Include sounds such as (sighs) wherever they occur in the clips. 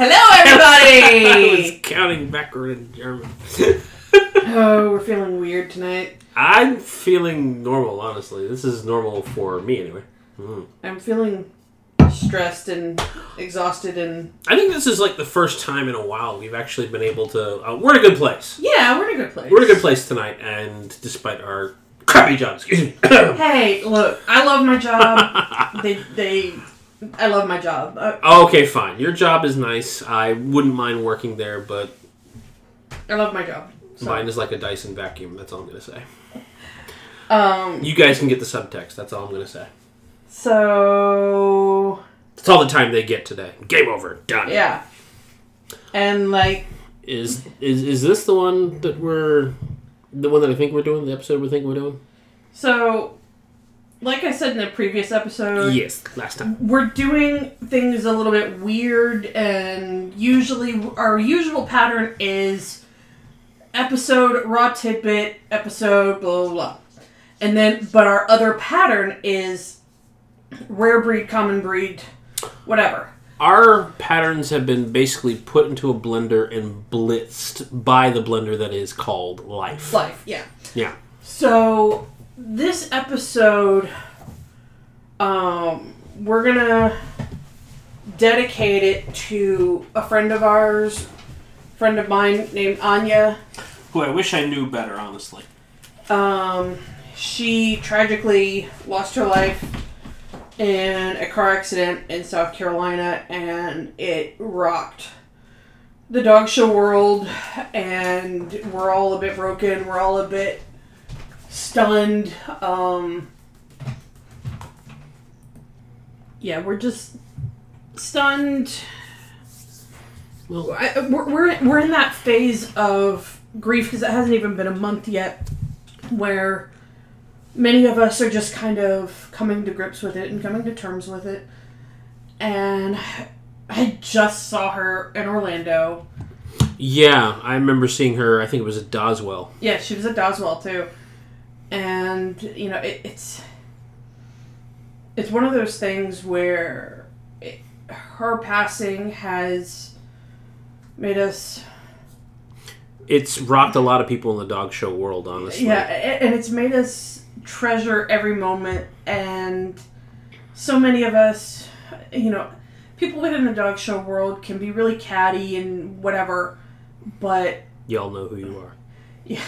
Hello, everybody. (laughs) I was counting backward in German. (laughs) oh, we're feeling weird tonight. I'm feeling normal, honestly. This is normal for me, anyway. Mm. I'm feeling stressed and exhausted and. I think this is like the first time in a while we've actually been able to. Uh, we're in a good place. Yeah, we're in a good place. We're in a good place tonight, and despite our crappy job, excuse me. Hey, look, I love my job. (laughs) they, they. I love my job. Uh, okay, fine. Your job is nice. I wouldn't mind working there, but I love my job. So, mine is like a Dyson vacuum. That's all I'm gonna say. Um. You guys can get the subtext. That's all I'm gonna say. So. That's all the time they get today. Game over. Done. Yeah. And like, Is is is this the one that we're the one that I think we're doing? The episode we think we're doing? so. Like I said in the previous episode, yes, last time. we're doing things a little bit weird and usually our usual pattern is episode raw tidbit episode blah blah blah and then but our other pattern is rare breed common breed whatever Our patterns have been basically put into a blender and blitzed by the blender that is called life. life yeah Yeah. so this episode um we're gonna dedicate it to a friend of ours friend of mine named anya Who I wish I knew better, honestly. Um, she tragically lost her life in a car accident in South Carolina, and it rocked the dog show world. And we're all a bit broken. We're all a bit stunned. Um, yeah, we're just stunned. Well, I, we're, we're, we're in that phase of grief because it hasn't even been a month yet where many of us are just kind of coming to grips with it and coming to terms with it and i just saw her in orlando yeah, I remember seeing her. I think it was at Doswell. yeah she was at doswell too and you know it, it's it's one of those things where it, her passing has made us It's rocked a lot of people in the dog show world, honestly. Yeah, and it's made us treasure every moment, and so many of us, you know, people within the dog show world can be really catty and whatever, but Y'all know who you are.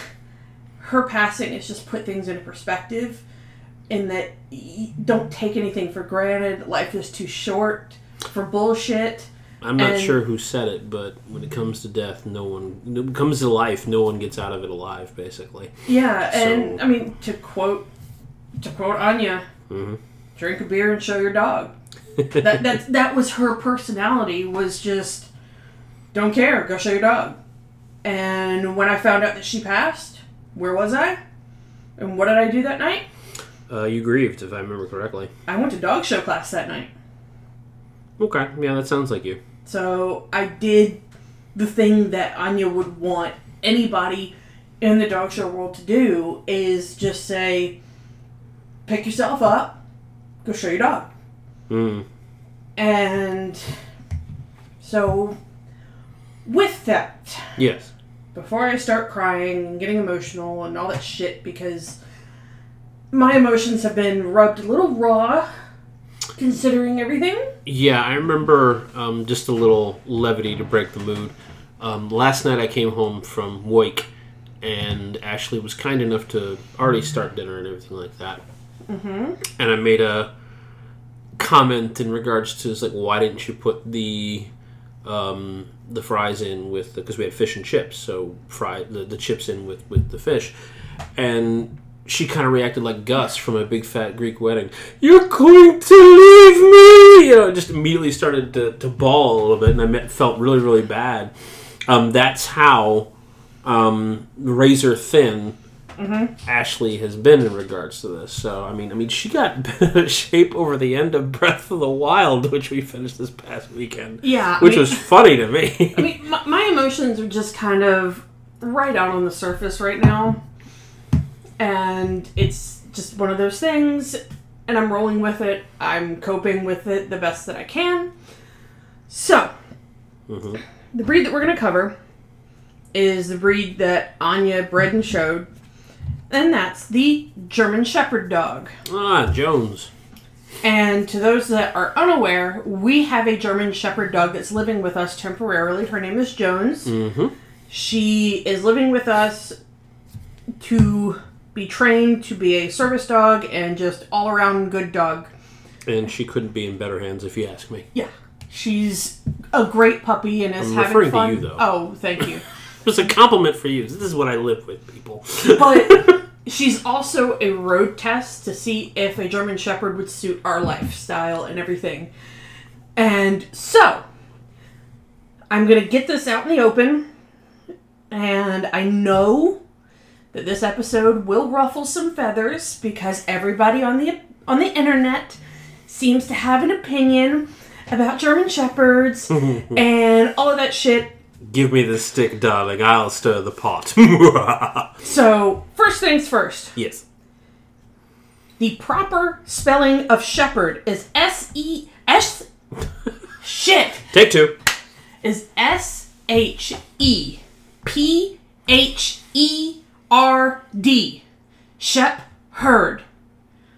Her passing has just put things into perspective in that don't take anything for granted. Life is too short for bullshit. I'm not And- sure who said it, but when it comes to death, no one. When it comes to life, no one gets out of it alive, basically. Yeah, and I mean to quote to quote Anya, hmm drink a beer and show your dog. that that (laughs) that was her personality was just don't care go show your dog and when i found out that she passed where was i and what did i do that night uh, you grieved, if I remember correctly. i went to dog show class that night Okay, yeah, that sounds like you. so i did the thing that anya would want anybody in the dog show world to do is just say pick yourself up go show your dog Mm. And so, with that, Yes. Before I start crying and getting emotional and all that shit, because my emotions have been rubbed a little raw, considering everything. Yeah, I remember um, just a little levity to break the mood. Um, last night I came home from Wake, and Ashley was kind enough to already start dinner and everything like that. Mm-hmm. And I made a comment in regards to like, why didn't you put the um, the fries in with because we had fish and chips, so fry the, the chips in with with the fish, and she kind of reacted like Gus from a big fat Greek wedding. You're going to leave me, you know. Just immediately started to, to bawl a little bit, and I met, felt really really bad. Um, that's how um, razor thin Mm-hmm. Ashley has been in regards to this. So I mean, I mean, she got (laughs) bent out of shape over the end of Breath of the Wild, which we finished this past weekend, Yeah. I which mean- was funny to me. I mean, (laughs) my, my emotions are just kind of right out on the surface right now. And it's just one of those things, and I'm rolling with it. I'm coping with it the best that I can. So, mm-hmm. The breed that we're going to cover is the breed that Anya bred and showed, and that's the German Shepherd dog. Ah, Jones. And to those that are unaware, we have a German Shepherd dog that's living with us temporarily. Her name is Jones. Mm-hmm. She is living with us to be trained to be a service dog and just all around good dog. And she couldn't be in better hands, if you ask me. Yeah. She's a great puppy and is I'm having fun. you, though. Oh, thank you. (laughs) It's a compliment for you. This is what I live with, people. but (laughs) she's also a road test to see if a German Shepherd would suit our lifestyle and everything. And so, I'm going to get this out in the open. And I know that this episode will ruffle some feathers because everybody on the on the internet seems to have an opinion about German Shepherds mm-hmm. and all of that shit. Give me the stick, darling. I'll stir the pot. (laughs) So, first things first. yes. The proper spelling of shepherd is S E S shit Take two. is S H E P H E R D. Shep herd.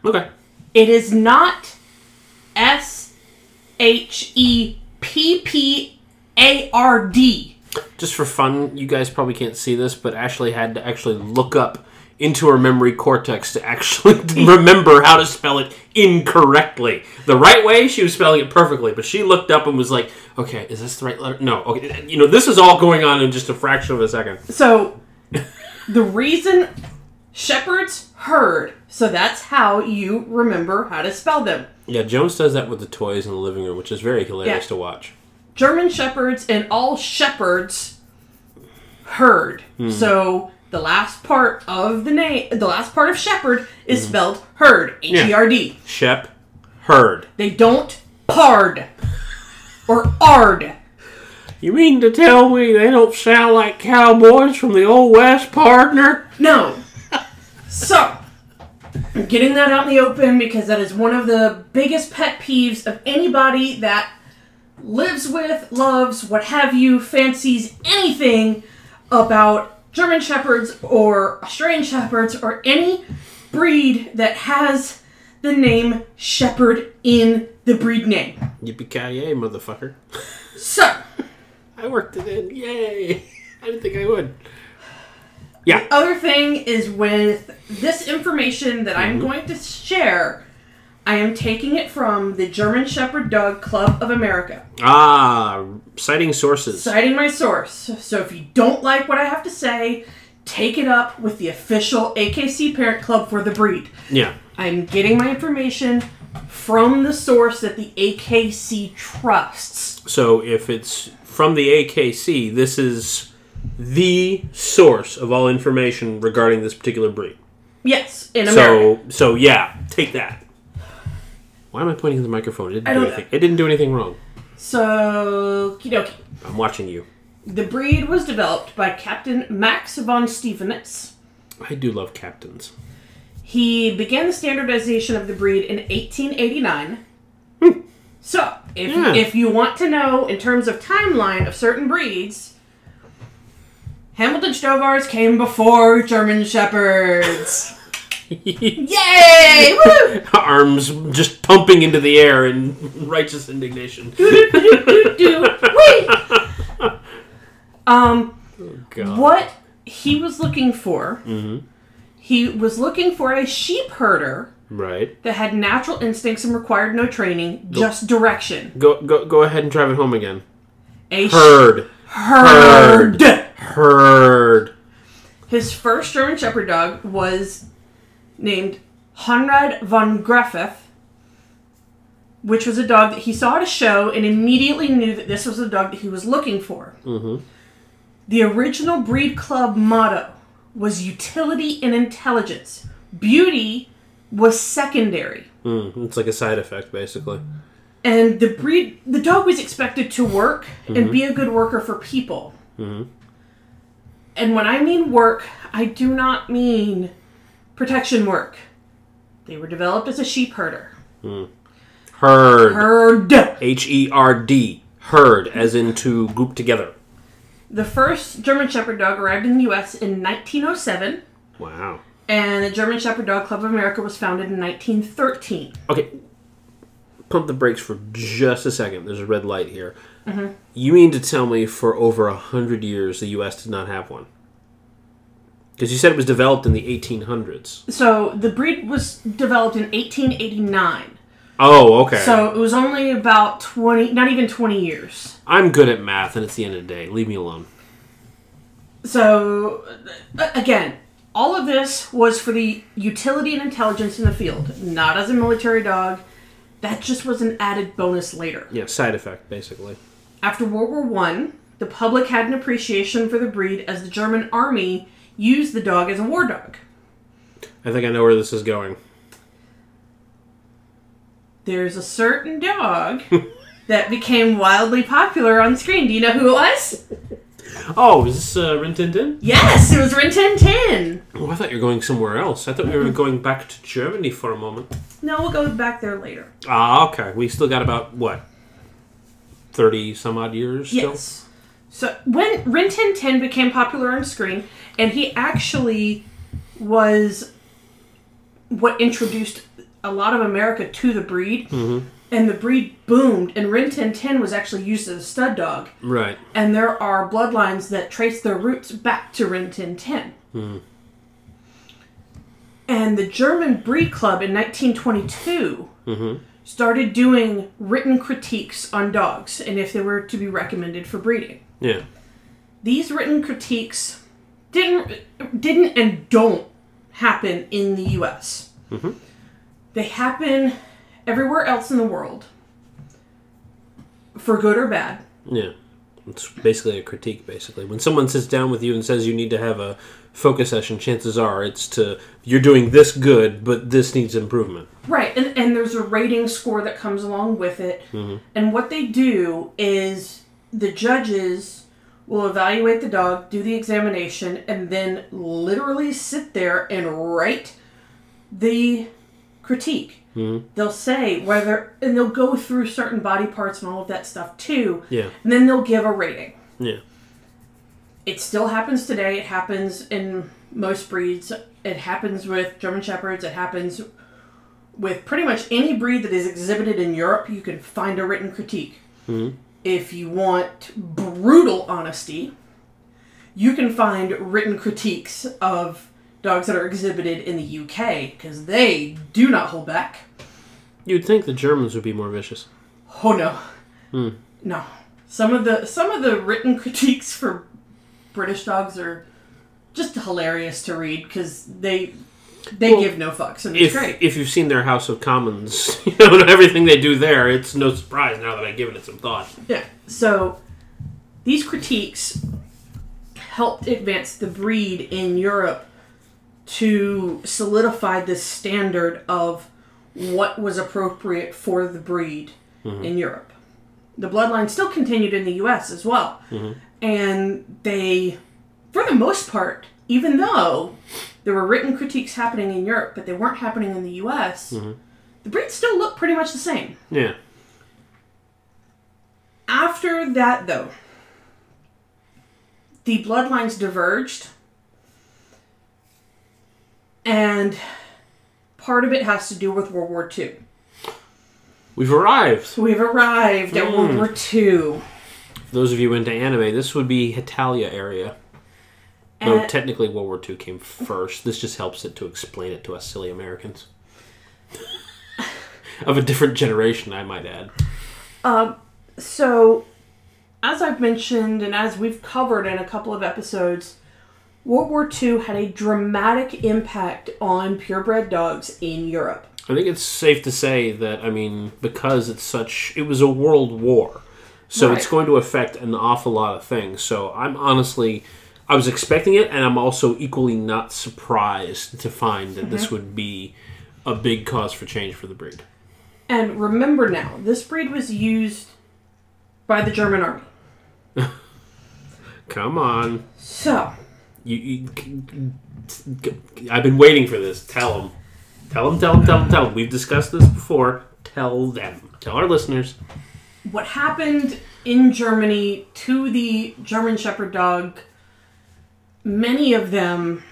Okay. It is not S H E P P A R D. Just for fun, you guys probably can't see this, but Ashley had to actually look up into her memory cortex to actually (laughs) remember how to spell it incorrectly. The right way, she was spelling it perfectly, but she looked up and was like, "Okay, is this the right letter? No. Okay, you know, this is all going on in just a fraction of a second. So, the reason shepherds herd, so that's how you remember how to spell them. Yeah, Jones does that with the toys in the living room, which is very hilarious Yeah. to watch. German shepherds and all shepherds herd. Hmm. So the last part of the name, the last part of shepherd is spelled herd. H E R D. Shep, herd. They don't pard or ard. You mean to tell me they don't sound like cowboys from the old west, partner? No. (laughs) So, I'm getting that out in the open because that is one of the biggest pet peeves of anybody that lives with, loves, what have you, fancies anything about German Shepherds or Australian Shepherds or any breed that has the name Shepherd in the breed name. Yippee ki yay, motherfucker! So, I worked it in. Yay! I didn't think I would. Yeah. The other thing is with this information that I'm mm-hmm. going to share, I am taking it from the German Shepherd Dog Club of America, Ah, citing sources. citing my source. So if you don't like what I have to say, take it up with the official AKC parent club for the breed. Yeah. I'm getting my information from the source that the AKC trusts. So if it's from the AKC, this is the source of all information regarding this particular breed. Yes, in America. So, so yeah, take that. Why am I pointing at the microphone? It didn't I do don't anything. It didn't do anything wrong. So, kidoki. I'm watching you. The breed was developed by Captain Max von Stephanitz. I do love captains. He began the standardization of the breed in 1889. Hmm. So, if, Yeah. if you want to know in terms of timeline of certain breeds, Hamiltonstövares came before German Shepherds. (laughs) Yay! (laughs) Woo! Arms just pumping into the air in righteous indignation. (laughs) Um, God. what he was looking for, Mm-hmm. he was looking for a sheep herder Right. that had natural instincts and required no training, just direction. Go go go ahead and drive it home again. A Herd. herd. Herd. His first German Shepherd dog was named Horand von Grafrath, which was a dog that he saw at a show and immediately knew that this was the dog that he was looking for. Mm-hmm. The original breed club motto was utility and intelligence. Beauty was secondary. Mm, it's like a side effect, basically. And the breed the dog was expected to work and be a good worker for people. Mhm. And when I mean work, I do not mean protection work. They were developed as a sheep herder. Herd. Herd. H E R D. Herd, as in to group together. The first German Shepherd dog arrived in the U.S. in 1907, Wow. and the German Shepherd Dog Club of America was founded in 1913. Okay, pump the brakes for just a second. There's a red light here. You mean to tell me for over a hundred years the U.S. did not have one? Because you said it was developed in the 1800s. So the breed was developed in 1889. Oh, okay. So it was only about 20, not even 20 years. I'm good at math, and it's the end of the day. Leave me alone. So, uh, again, all of this was for the utility and intelligence in the field, not as a military dog. That just was an added bonus later. Yeah, side effect, basically. After World War One, the public had an appreciation for the breed as the German army used the dog as a war dog. I think I know where this is going. There's a certain dog (laughs) that became wildly popular on screen. Do you know who it was? Oh, is this uh, Rin Tin Tin? Yes, it was Rin Tin Tin. Oh, I thought you were going somewhere else. I thought we were going back to Germany for a moment. No, we'll go back there later. Ah, okay. We still got about, what, 30 some odd years still? So when Rin Tin Tin became popular on screen, and he actually was what introduced a lot of America to the breed, mm-hmm. and the breed boomed, and Rin Tin Tin was actually used as a stud dog. Right. And there are bloodlines that trace their roots back to Rin Tin Tin. Mm-hmm. And the German Breed Club in 1922 mm-hmm. started doing written critiques on dogs and if they were to be recommended for breeding. Yeah. These written critiques didn't didn't and don't happen in the U.S. Mm-hmm. They happen everywhere else in the world, for good or bad. Yeah. It's basically a critique, basically. When someone sits down with you and says you need to have a focus session, chances are it's to, you're doing this good, but this needs improvement. Right, and, and there's a rating score that comes along with it. Mm-hmm. And what they do is the judges will evaluate the dog, do the examination, and then literally sit there and write the critique. Mm-hmm. They'll say whether, and they'll go through certain body parts and all of that stuff too, Yeah. and then they'll give a rating. Yeah. It still happens today. It happens in most breeds. It happens with German Shepherds. It happens with pretty much any breed that is exhibited in Europe. You can find a written critique. Mm-hmm. If you want brutal honesty, you can find written critiques of dogs that are exhibited in the UK because they do not hold back. You'd think the Germans would be more vicious. Oh no, hmm. no. Some of the some of the written (laughs) critiques for British dogs are just hilarious to read because they they Well, give no fucks and it's If, great. if you've seen their House of Commons, (laughs) you know, everything they do there, it's no surprise now that I've given it some thought. Yeah. So these critiques helped advance the breed in Europe to solidify the standard of what was appropriate for the breed mm-hmm. in Europe. The bloodline still continued in the US as well. Mm-hmm. And they, for the most part, even though there were written critiques happening in Europe, but they weren't happening in the US, mm-hmm. the breeds still look pretty much the same. Yeah. After that, though, the bloodlines diverged, and part of it has to do with World War II. We've arrived. We've arrived at World mm. War II. For those of you into anime, this would be Hetalia area. No, And- technically World War II came first. This just helps it to explain it to us silly Americans. (laughs) of a different generation, I might add. Um, so, as I've mentioned, and as we've covered in a couple of episodes, World War II had a dramatic impact on purebred dogs in Europe. I think it's safe to say that, I mean, because it's such, it was a world war. So it's going to affect an awful lot of things. So I'm honestly, I was expecting it, and I'm also equally not surprised to find that this mhm. would be a big cause for change for the breed. And remember now, this breed was used by the German army. (laughs) Come on. So, You, you, I've been waiting for this. Tell them. Tell them, tell them, tell them, tell them. We've discussed this before. Tell them. Tell our listeners. what happened in Germany to the German Shepherd dog. Many of them,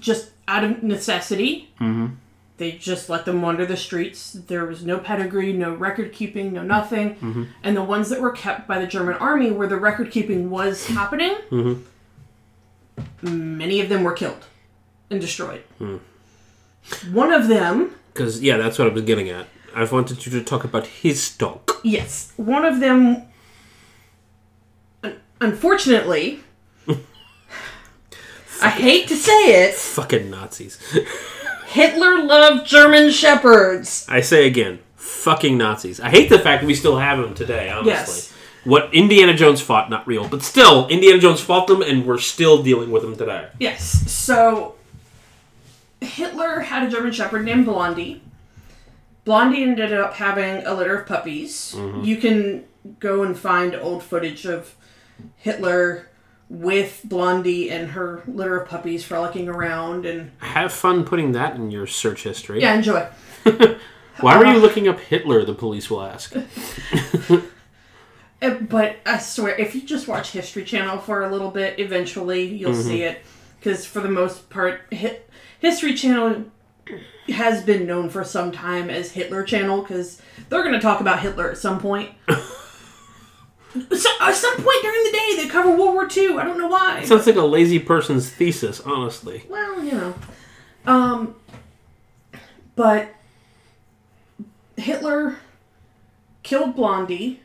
just out of necessity, mm-hmm. they just let them wander the streets. There was no pedigree, no record keeping, no nothing. Mm-hmm. And the ones that were kept by the German army, where the record keeping was happening, mm-hmm. many of them were killed and destroyed. Mm. One of them Because yeah, that's what I was getting at. I wanted you to talk about his dog. Yes, one of them. Unfortunately, I hate to say it, Fucking Nazis. Hitler loved German shepherds. I say again, fucking Nazis. I hate the fact that we still have them today. Honestly, Yes. what Indiana Jones fought, not real, but still, Indiana Jones fought them, and we're still dealing with them today. Yes, so Hitler had a German shepherd named Blondie. Blondie ended up having a litter of puppies. Mm-hmm. You can go and find old footage of Hitler with Blondie and her litter of puppies frolicking around and Have fun putting that in your search history. yeah, enjoy. (laughs) Why were you looking up Hitler? The police will ask. Uh, (laughs) But I swear, if you just watch History Channel for a little bit, eventually you'll see it. Because for the most part, Hit- History Channel has been known for some time as Hitler Channel because they're going to talk about Hitler at some point. (laughs) so, at some point during the day, they cover World War II. I don't know why. Sounds like a lazy person's thesis, honestly. Well, you know. Um, but Hitler killed Blondie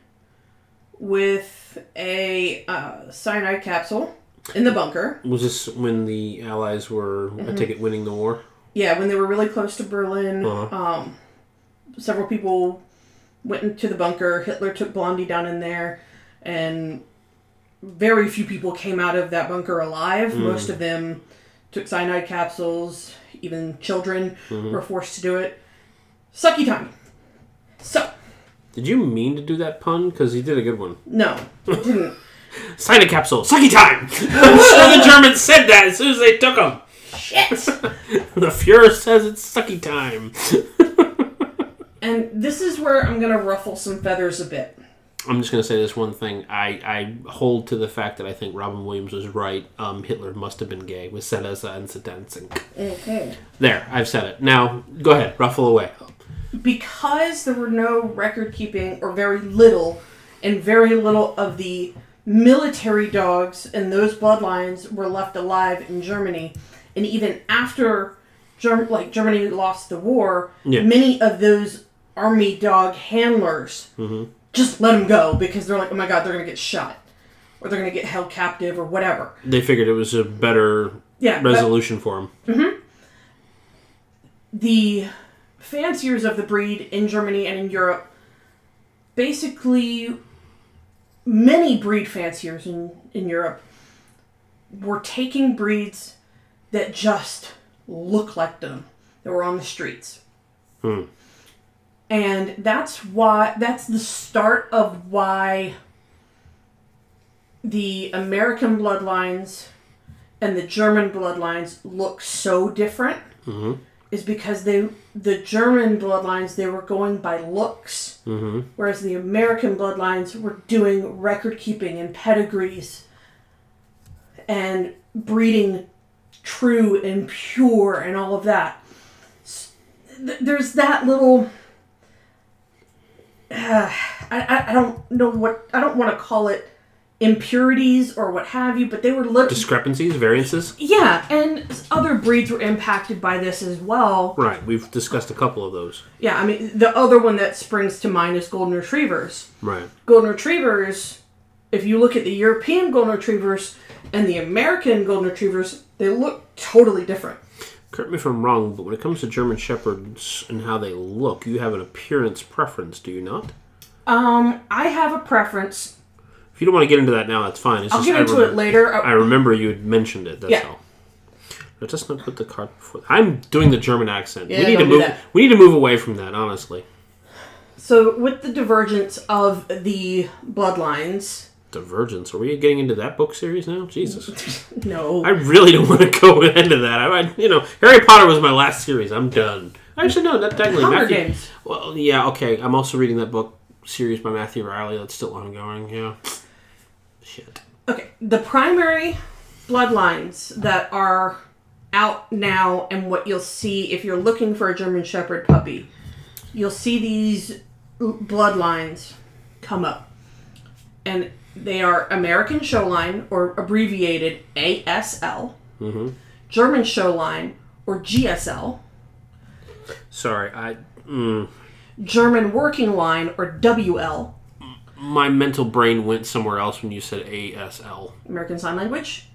with a uh, cyanide capsule in the bunker. Was this when the Allies were, I take it, winning the war? Yeah, when they were really close to Berlin, Uh-huh. um, several people went into the bunker. Hitler took Blondie down in there, and very few people came out of that bunker alive. Hmm. Most of them took cyanide capsules. Even children hmm. were forced to do it. Sucky time. So, Did you mean to do that pun? Because you did a good one. no, I (laughs) didn't. A capsule. Sucky time! I'm sure the Germans said that as soon as they took them. Shit! (laughs) The Fuhrer says it's sucky time. (laughs) and this is where I'm gonna ruffle some feathers a bit. I'm just going to say this one thing. I, I hold to the fact that I think Robin Williams was right. Um, Hitler must have been gay with Seleza and Sedancing. There, I've said it. Now, go ahead, ruffle away. because there were no record keeping or very little and very little of the military dogs and those bloodlines were left alive in Germany and even after Germ- like Germany lost the war Yeah. many of those army dog handlers just let them go because they're like oh my god they're going to get shot or they're going to get held captive or whatever They figured it was a better yeah but- resolution for him. the fanciers of the breed in Germany and in Europe basically many breed fanciers in, in Europe were taking breeds that just look like them that were on the streets. Hmm. And that's why that's the start of why the American bloodlines and the German bloodlines look so different Mm-hmm. is because they the German bloodlines they were going by looks, Mm-hmm. whereas the American bloodlines were doing record keeping and pedigrees and breeding true and pure and all of that. There's that little. (sighs) Uh, I, I, don't know what I don't want to call it impurities or what have you, but they were literally Discrepancies, variances? yeah, and other breeds were impacted by this as well. Right, we've discussed a couple of those. Yeah, I mean, the other one that springs to mind is golden retrievers. Right. Golden retrievers, if you look at the European golden retrievers and the American golden retrievers, they look totally different. Correct me if I'm wrong, but when it comes to German Shepherds and how they look, you have an appearance preference, do you not? Um, I have a preference. If you don't want to get into that now, that's fine. It's I'll just, get into remember- it later. I remember you had mentioned it. That's Yeah. all. Let us not put the cart before. I'm doing the German accent. Yeah, we need to move. We need to move away from that. Honestly, So, with the divergence of the bloodlines, Divergence. Are we getting into that book series now? Jesus, (laughs) no. I really don't want to go (laughs) into that. I, I- you know, Harry Potter was my last series. I'm done. Actually, no, not technically. Hunger Matthew- Games. Well, yeah, okay. I'm also reading that book. series by Matthew Reilly that's still ongoing. Yeah. Shit. Okay, the primary bloodlines that are out now, and what you'll see if you're looking for a German Shepherd puppy, you'll see these bloodlines come up. And they are American Showline, or abbreviated ASL, German Showline, or GSL, Sorry, I. Mm, German Working Line, or WL, my mental brain went somewhere else when you said ASL. American Sign Language.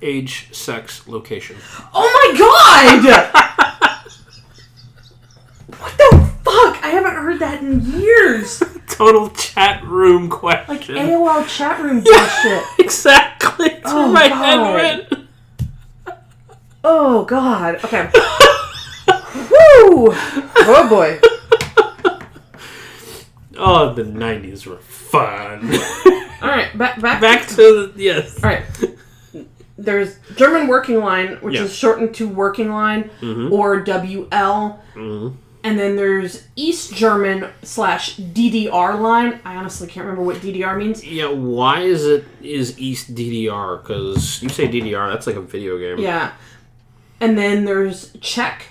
Age, sex, location. Oh my god! (laughs) what the? I haven't heard that in years. (laughs) Total chat room question. Like. AOL chat room (laughs) bullshit. exactly. That's Oh, my God. head went. Oh god. (laughs) Okay. Woo! Oh boy. Oh, the 90s were fun. All right, back back. Back to the. Yes. All right. There's German Working Line, which Yeah. is shortened to Working Line mm-hmm. or WL. Mm-hmm. And then there's East German slash DDR line. I honestly can't remember what DDR means. Yeah, why is it is East DDR? Because you say DDR, that's like a video game. Yeah. And then there's Czech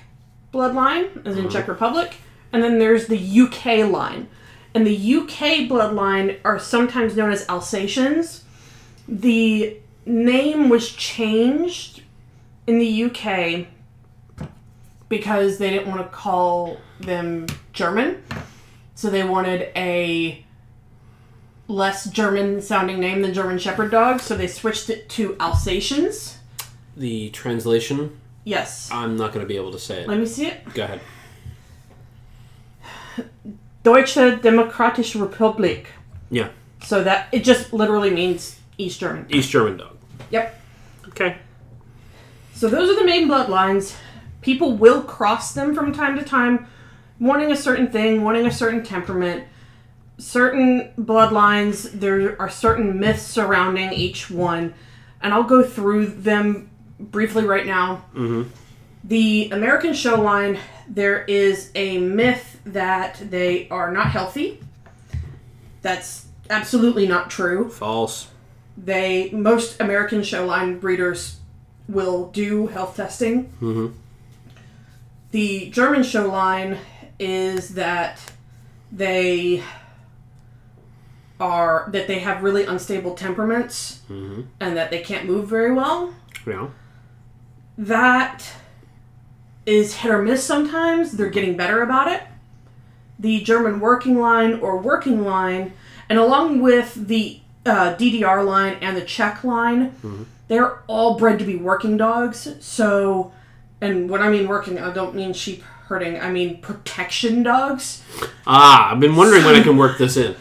bloodline, as in mm-hmm. Czech Republic. And then there's the UK line. And the UK bloodline are sometimes known as Alsatians. The name was changed in the UK because they didn't want to call them German. So they wanted a less German sounding name than German Shepherd dog. So they switched it to Alsatians. The translation, Yes. I'm not going to be able to say it. Let me see it. Go ahead. Deutsche Demokratische Republik. Yeah, So that it just literally means East German. East German dog. Yep. Okay. So those are the main bloodlines. People will cross them from time to time, wanting a certain thing, wanting a certain temperament. Certain bloodlines, there are certain myths surrounding each one, and I'll go through them briefly right now. The American show line, there is a myth that they are not healthy. That's absolutely not true. False. They most American show line breeders will do health testing. Mhm. The German show line is that they are that they have really unstable temperaments Mhm. and that they can't move very well. Yeah. That is hit or miss sometimes. They're getting better about it. The German working line or working line, and along with the uh, DDR line and the Czech line, they're all bred to be working dogs. So, and when I mean working, I don't mean sheep herding, I mean protection dogs. Ah, I've been wondering when I can work this in.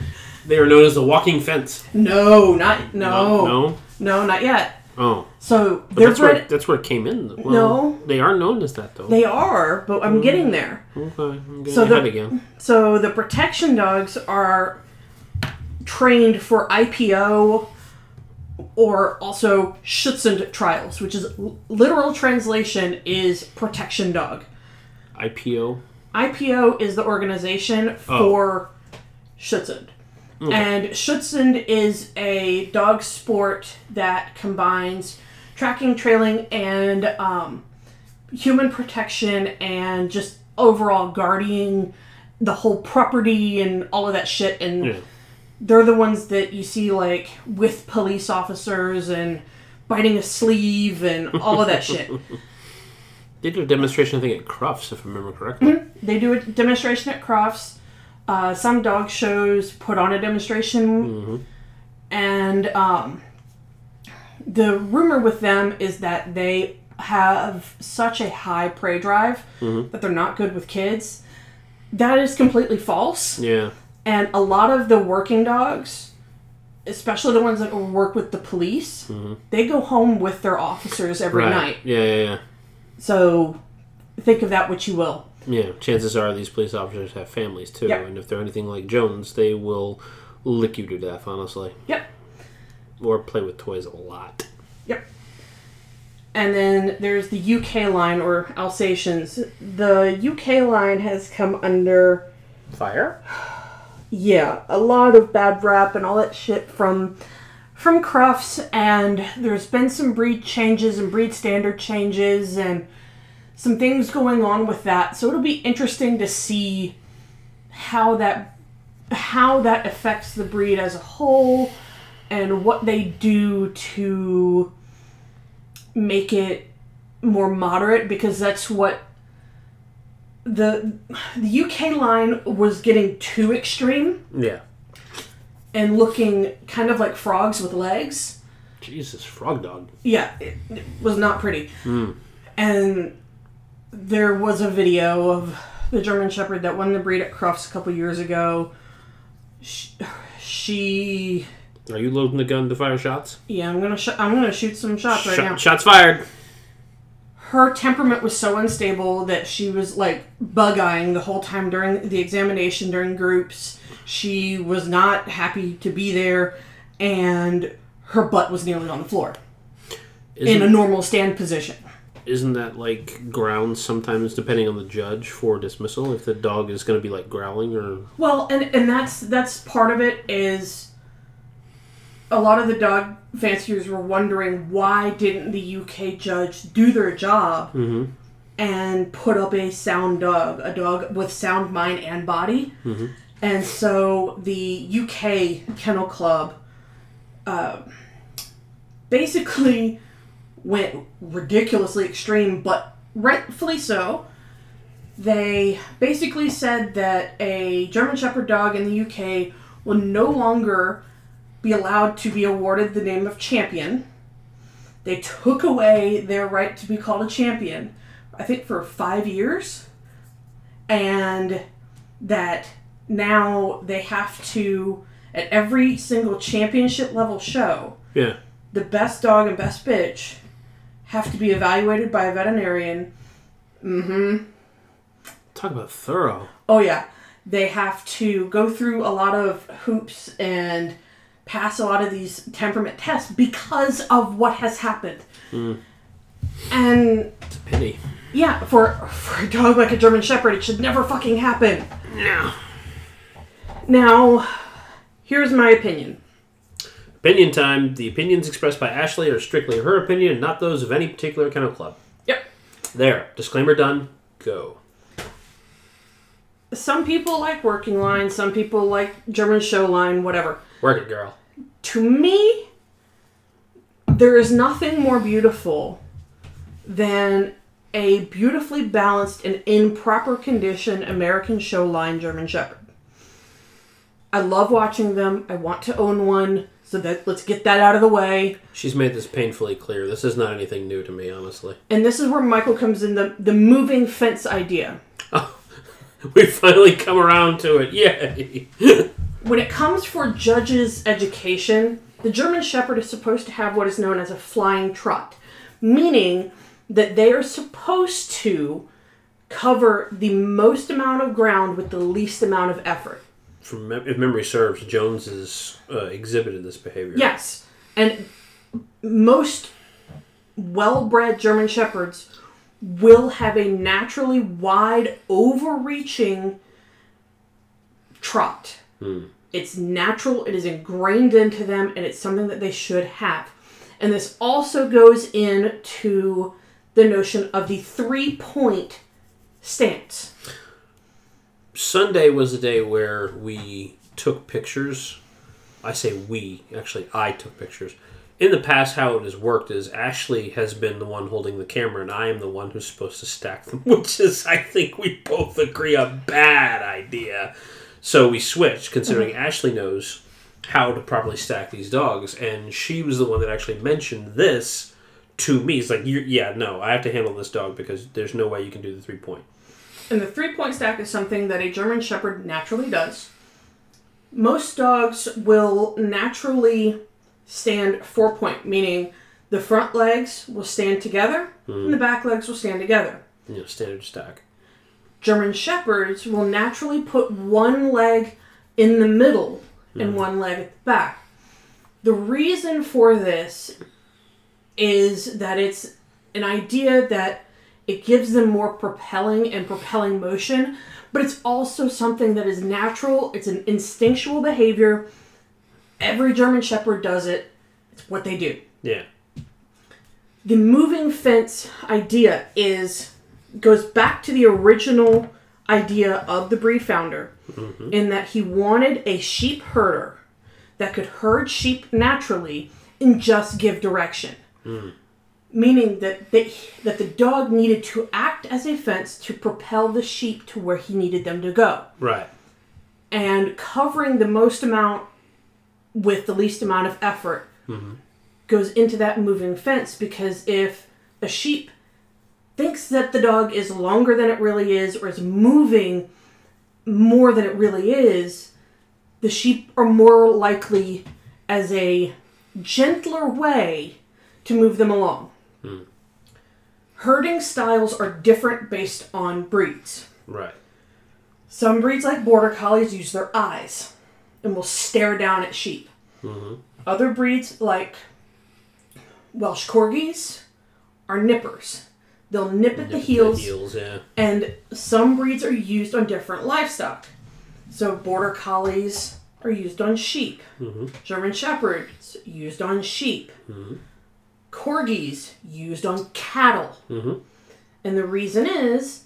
They are known as the walking fence. No, not, no, No. no, not yet. Oh, So they're that's where bred, that's where it came in. Well, No. they are known as that though. they are, but I'm getting there. okay, I'm getting So the- again. So the protection dogs are trained for IPO or also Schutzhund trials, which is literal translation is protection dog. IPO. IPO is the organization for Schutzhund. And Schutzhund is a dog sport that combines tracking, trailing, and um, human protection and just overall guarding the whole property and all of that shit. And Yeah. They're the ones that you see like with police officers and biting a sleeve and all of that (laughs) shit. They did a demonstration, I think, at Crufts, if I remember correctly. They do a demonstration at Crufts. Uh, some dog shows put on a demonstration, and um, the rumor with them is that they have such a high prey drive that they're not good with kids. That is completely false. Yeah. And a lot of the working dogs, especially the ones that work with the police, mm-hmm. they go home with their officers every Right. night. Yeah, yeah, yeah. So think of that what you will. Yeah, chances are these police officers have families too, Yep. and if they're anything like Jones, they will lick you to death, honestly. Yep. Or play with toys a lot. Yep. And then there's the UK line or Alsatians. The UK line has come under Fire? Yeah, a lot of bad rap and all that shit from from Crufts, and there's been some breed changes and breed standard changes and some things going on with that. So it'll be interesting to see how that how that affects the breed as a whole and what they do to make it more moderate because that's what the the UK line was getting too extreme Yeah. and looking kind of like frogs with legs. Jesus, frog dog. Yeah, it, it was not pretty. Hmm. And there was a video of the German Shepherd that won the breed at Crufts a couple years ago. She, she Are you loading the gun to fire shots? yeah, I'm gonna sh- I'm gonna shoot some shots right now. Shots fired. Her temperament was so unstable that she was like bug eyeing the whole time during the examination during groups. She was not happy to be there, and her butt was nearly on the floor in Isn't, a normal stand position. isn't that like grounds sometimes, depending on the judge, for dismissal? If the dog is going to be like growling or Well, and and that's that's part of it is a lot of the dog fanciers were wondering why didn't the UK judge do their job and put up a sound dog, a dog with sound mind and body. And so the UK Kennel Club uh, basically went ridiculously extreme, but rightfully so. They basically said that a German Shepherd dog in the UK will no longer be allowed to be awarded the name of champion. They took away their right to be called a champion, I think for five years. And that now they have to, at every single championship level show, yeah, the best dog and best bitch have to be evaluated by a veterinarian. Mm-hmm. talk about thorough. Oh yeah, they have to go through a lot of hoops and pass a lot of these temperament tests because of what has happened. Hmm. And It's a pity. yeah, for for a dog like a German Shepherd, it should never fucking happen. No. Now, here's my opinion. Opinion time. The opinions expressed by Ashley are strictly her opinion and not those of any particular kennel club. Yep. There. Disclaimer done. Go. Some people like working line, some people like German show line, whatever. Work it, girl. to me, there is nothing more beautiful than a beautifully balanced and in proper condition American show line German Shepherd. I love watching them. I want to own one. So that let's get that out of the way. She's made this painfully clear. This is not anything new to me, honestly. And this is where Michael comes in the the moving fence idea. Oh, (laughs) We finally come around to it. Yay! (laughs) When it comes for judges' education, the German Shepherd is supposed to have what is known as a flying trot, meaning that they are supposed to cover the most amount of ground with the least amount of effort. From mem- if memory serves, Jones has uh, exhibited this behavior. Yes, and most well-bred German Shepherds will have a naturally wide, overreaching trot. It's natural, it is ingrained into them, and it's something that they should have. And this also goes into the notion of the three point stance. Sunday was the day where we took pictures. I say we, actually, I took pictures. In the past, how it has worked is Ashley has been the one holding the camera, and I am the one who's supposed to stack them, (laughs) which is, I think, we both agree, a bad idea. So we switched, considering mm-hmm. Ashley knows how to properly stack these dogs, and she was the one that actually mentioned this to me. It's like, yeah, no, I have to handle this dog because there's no way you can do the three point. And the three point stack is something that a German Shepherd naturally does. Most dogs will naturally stand four point, meaning the front legs will stand together and the hmm. back legs will stand together. You know, standard stack. German Shepherds will naturally put one leg in the middle and hmm. one leg at the back. The reason for this is that it's an idea that It gives them more propelling and propelling motion, but it's also something that is natural. It's an instinctual behavior. Every German Shepherd does it. It's what they do. Yeah. The moving fence idea is goes back to the original idea of the breed founder mm-hmm. in that he wanted a sheep herder that could herd sheep naturally and just give direction. Mm. Meaning that they, that the dog needed to act as a fence to propel the sheep to where he needed them to go. Right. And covering the most amount with the least amount of effort mm-hmm. goes into that moving fence because if a sheep thinks that the dog is longer than it really is or is moving more than it really is, the sheep are more likely as a gentler way to move them along. Hmm. Herding styles are different based on breeds. Right. Some breeds, like Border Collies, use their eyes and will stare down at sheep. Mm-hmm. Other breeds, like Welsh Corgis, are nippers. They'll nip at the heels, heels, yeah. and some breeds are used on different livestock. So, Border Collies are used on sheep, German Shepherds used on sheep, Corgis used on cattle. Mhm. And the reason is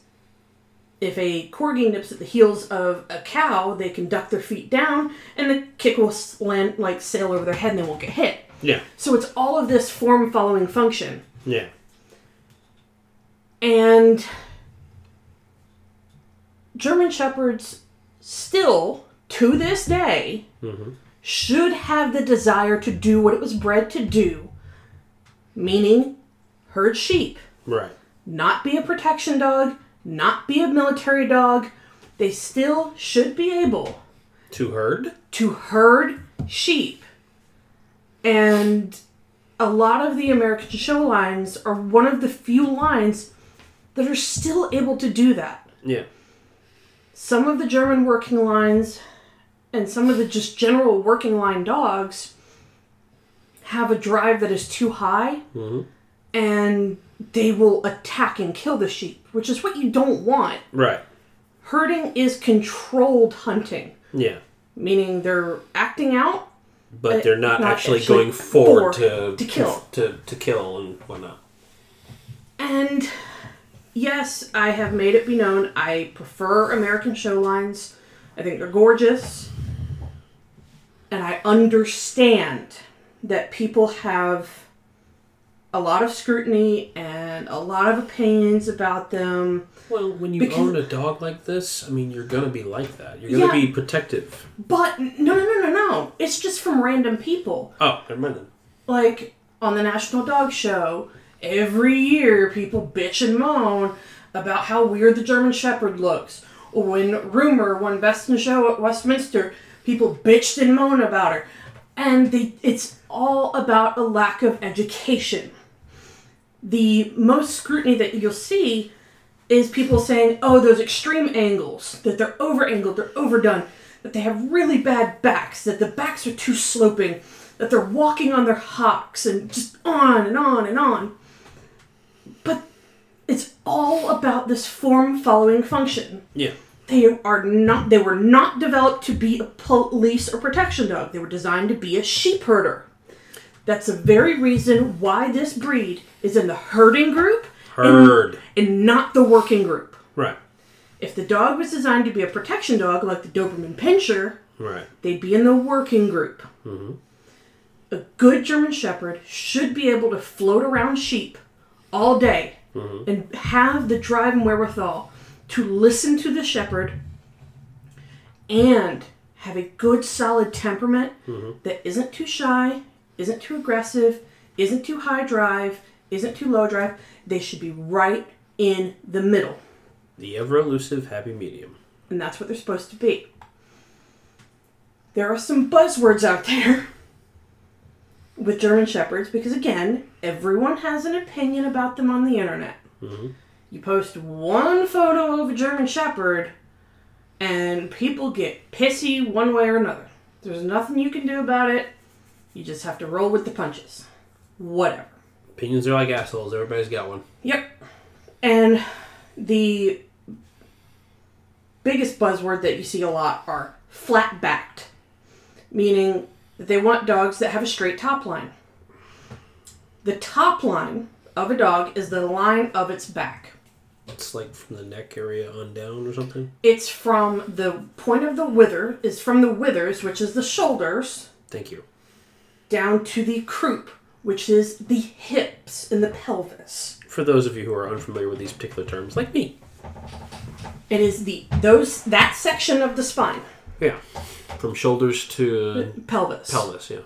if a corgi nips at the heels of a cow, they can duck their feet down, and the kick will land like sail over their head, and they won't get hit. Yeah. So it's all of this form following function, Yeah. And German shepherds still, to this day, Mhm. should have the desire to do what it was bred to do, meaning herd sheep. Right. not be a protection dog, not be a military dog. They still should be able To herd? to herd sheep. And a lot of the American show lines are one of the few lines that are still able to do that. Yeah. Some of the German working lines and some of the just general working line dogs have a drive that is too high Mhm. and they will attack and kill the sheep, which is what you don't want. Right. Herding is controlled hunting, Yeah. meaning they're acting out But they're not, Not actually, actually going forward for- to, to kill. to to kill and whatnot. And yes, I have made it be known I prefer American show lines. I think they're gorgeous. And I understand that people have a lot of scrutiny and a lot of opinions about them. Well, when you Because- own a dog like this, I mean, you're gonna be like that. You're gonna Yeah. be protective. But no, no, no, no, no. It's just from random people. Oh, never mind then. like on the National Dog Show, every year people bitch and moan about how weird the German Shepherd looks. When Rumor won Best in Show at Westminster, people bitched and moaned about her. And they, it's all about a lack of education. The most scrutiny that you'll see is people saying, oh, those extreme angles, that they're over angled, they're overdone, that they have really bad backs, that the backs are too sloping, that they're walking on their hocks, and just on and on and on. It's all about this form following function. Yeah. They are not they were not developed to be a police or protection dog. They were designed to be a sheep herder. That's the very reason why this breed is in the herding group and- Herd. and not the working group. Right. If the dog was designed to be a protection dog like the Doberman Pinscher, Right. they'd be in the working group. Mm-hmm. A good German Shepherd should be able to float around sheep all day Mm-hmm. and have the drive and wherewithal to listen to the shepherd and have a good solid temperament mm-hmm. that isn't too shy, isn't too aggressive, isn't too high drive, isn't too low drive. They should be right in the middle. The ever elusive happy medium. and that's what they're supposed to be. There are some buzzwords out there (laughs) with German Shepherds because, again, everyone has an opinion about them on the internet. Mm-hmm. You post one photo of a German Shepherd, and people get pissy one way or another. There's nothing you can do about it. You just have to roll with the punches. Whatever. Opinions are like assholes. Everybody's got one. Yep. And the biggest buzzword that you see a lot are flat backed, meaning that they want dogs that have a straight top line. The top line of a dog is the line of its back. It's like from the neck area on down or something. It's from the point of the wither, is from the withers, which is the shoulders, Thank you. down to the croup, which is the hips and the pelvis. For those of you who are unfamiliar with these particular terms, like me. It is the those that section of the spine, Yeah. From shoulders to pelvis. pelvis, yeah.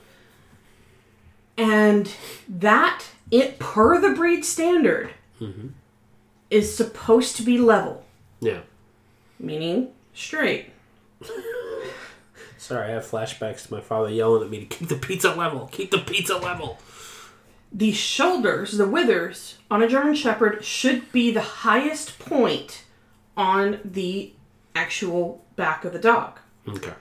And that it per the breed standard Mm-hmm. is supposed to be level, Yeah. meaning straight. Sorry, I have flashbacks to my father yelling at me to keep the pizza level. Keep the pizza level. The shoulders, the withers on a German Shepherd should be the highest point on the actual back of the dog. Okay.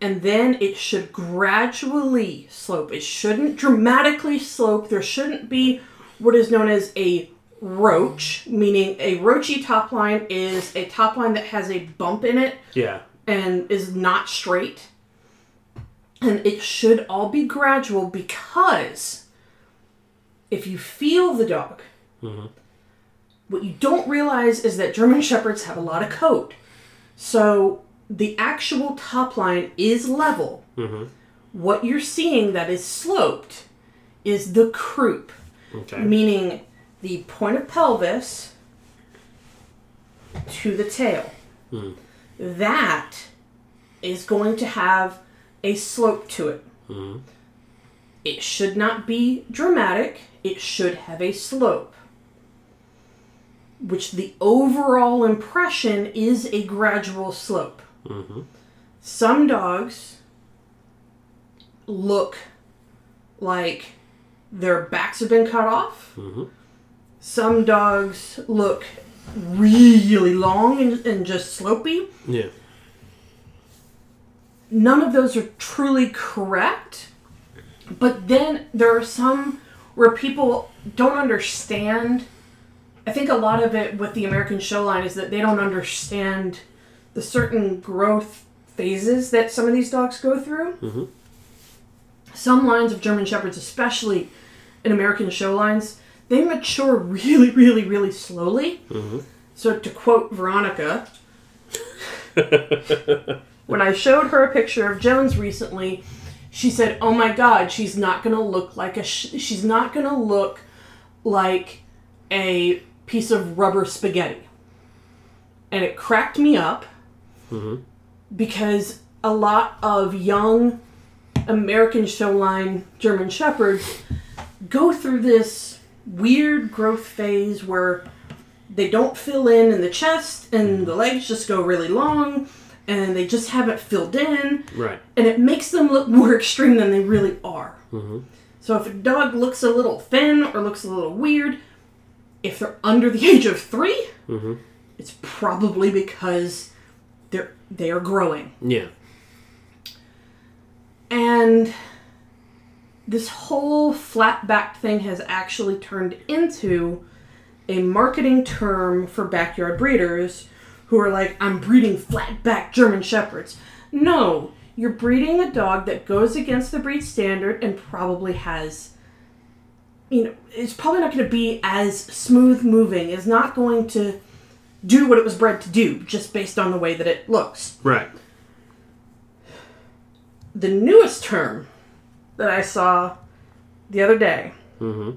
and then it should gradually slope. It shouldn't dramatically slope. There shouldn't be what is known as a roach, meaning a roachy top line is a top line that has a bump in it Yeah. and is not straight. And it should all be gradual because if you feel the dog, mm-hmm. what you don't realize is that German Shepherds have a lot of coat. So the actual top line is level. Mm-hmm. What you're seeing that is sloped is the croup, Okay. meaning the point of pelvis to the tail. Hmm. That is going to have a slope to it. Hmm. It should not be dramatic, it should have a slope. Which the overall impression is a gradual slope. Mm-hmm. Some dogs look like their backs have been cut off. Mm-hmm. Some dogs look really long and, and just slopey. Yeah. None of those are truly correct. But then there are some where people don't understand. I think a lot of it with the American show line is that they don't understand the certain growth phases that some of these dogs go through. Mm-hmm. Some lines of German Shepherds, especially in American show lines, they mature really, really, really slowly. Mm-hmm. So, to quote Veronica, when I showed her a picture of Jones recently, she said, "Oh my God, she's not gonna look like a sh- she's not gonna look like a piece of rubber spaghetti," and it cracked me up mm-hmm. because a lot of young American showline German shepherds go through this weird growth phase where they don't fill in in the chest and the mm-hmm. legs just go really long and they just haven't filled in. Right. and it makes them look more (laughs) extreme than they really are. Mm-hmm. So if a dog looks a little thin or looks a little weird, if they're under the (laughs) age of 3 mm-hmm. it's probably because they're they are growing. Yeah. And this whole flat back thing has actually turned into a marketing term for backyard breeders who are like, I'm breeding flat back German Shepherds. No, you're breeding a dog that goes against the breed standard and probably has, you know, it's probably not going to be as smooth moving, is not going to do what it was bred to do just based on the way that it looks Right. the newest term that I saw the other day, mm-hmm.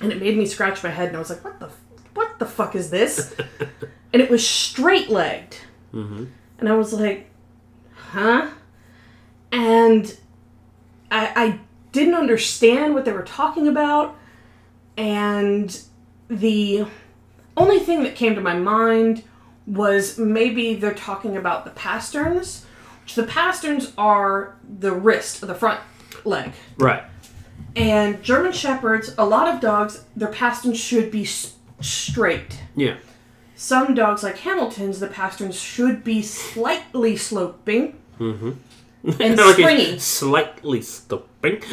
and it made me scratch my head, and I was like, "What the, what the fuck is this?" (laughs) and it was straight legged, mm-hmm. and I was like, "Huh?" And I, I didn't understand what they were talking about, and the only thing that came to my mind was maybe they're talking about the pasterns, which the pasterns are the wrist of the front leg. Right. And German Shepherds, a lot of dogs, their pasterns should be s- straight. Yeah. Some dogs, like Hamilton's, the pasterns should be slightly sloping mm-hmm. And (laughs) Like springy. it's slightly stopping. (laughs)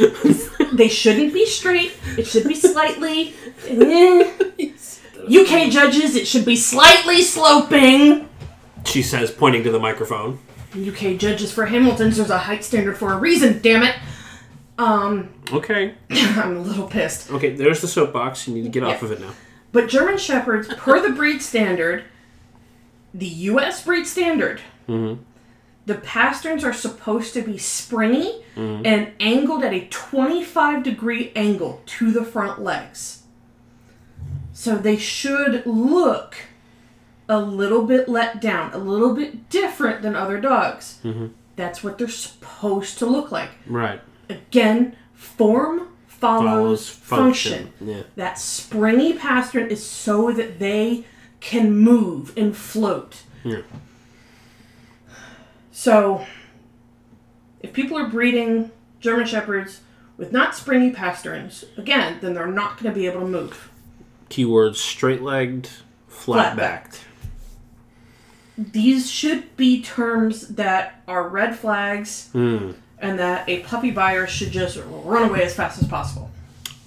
They shouldn't be straight. It should be slightly. eh. UK judges, it should be slightly sloping. She says, pointing to the microphone. UK judges for Hamilton's, there's a height standard for a reason, damn it. Um, Okay. (laughs) I'm a little pissed. Okay, there's the soapbox. You need to get off of it now. But German Shepherds, per the breed standard, the US breed standard, the pasterns are supposed to be springy mm-hmm. and angled at a 25 degree angle to the front legs. So they should look a little bit let down, a little bit different than other dogs. Mm-hmm. That's what they're supposed to look like. Right. Again, form follows, Follows function. function. Yeah. That springy pastern is so that they can move and float. Yeah. So, if people are breeding German Shepherds with not springy pasterns, again, then they're not going to be able to move. Keywords straight legged, flat backed. These should be terms that are red flags Hmm. and that a puppy buyer should just run away as fast as possible.